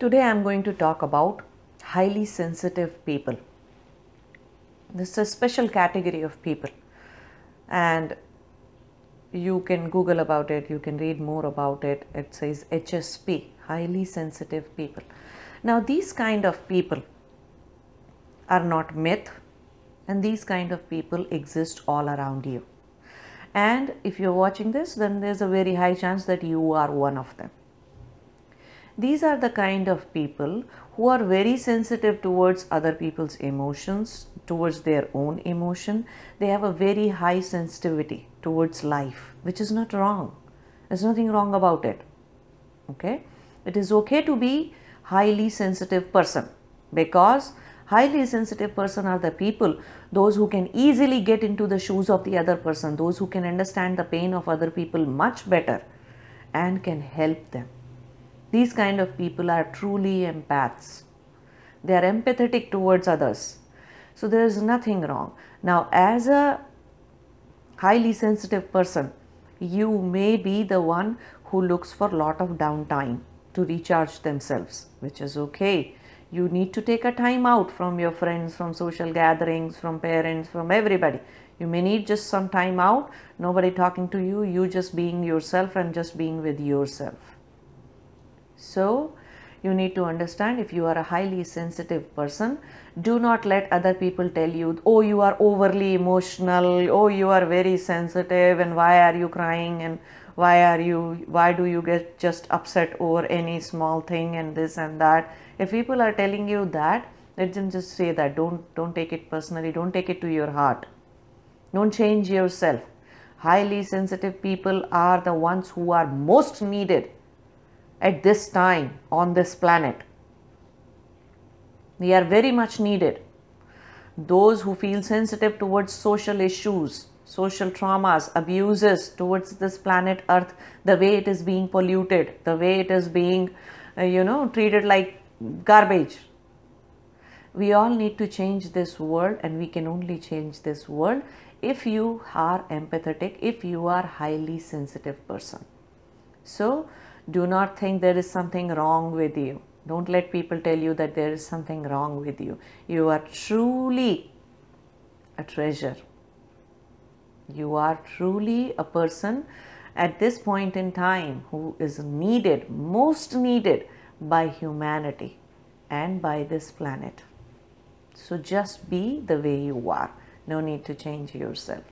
Today I am going to talk about highly sensitive people. This is a special category of people and you can Google about it, you can read more about it. It says HSP, highly sensitive people. Now, these kind of people are not myth, and these kind of people exist all around you. And if you're watching this, then there's a very high chance that you are one of them. These are the kind of people who are very sensitive towards other people's emotions, towards their own emotion. They have a very high sensitivity towards life, which is not wrong. There's nothing wrong about it. Okay? It is okay to be highly sensitive person because highly sensitive person are the people those who can easily get into the shoes of the other person those who can understand the pain of other people much better and can help them these kind of people are truly empaths. They are empathetic towards others. So there is nothing wrong. Now, as a highly sensitive person, you may be the one who looks for a lot of downtime to recharge themselves, which is okay. You need to take a time out from your friends, from social gatherings, from parents, from everybody. You may need just some time out, nobody talking to you, you just being yourself and just being with yourself. So, you need to understand if you are a highly sensitive person, do not let other people tell you, oh, you are overly emotional, oh, you are very sensitive, and why are you crying, and why are you, why do you get just upset over any small thing, and this and that. If people are telling you that, let them just say that. Don't, don't take it personally, don't take it to your heart. Don't change yourself. Highly sensitive people are the ones who are most needed at this time on this planet. We are very much needed. Those who feel sensitive towards social issues, social traumas, abuses towards this planet Earth, the way it is being polluted, the way it is being, uh, you know, treated like garbage. We all need to change this world, and we can only change this world if you are empathetic, if you are highly sensitive person. So, do not think there is something wrong with you. Don't let people tell you that there is something wrong with you. You are truly a treasure. You are truly a person at this point in time who is needed, most needed by humanity and by this planet. So just be the way you are. No need to change yourself.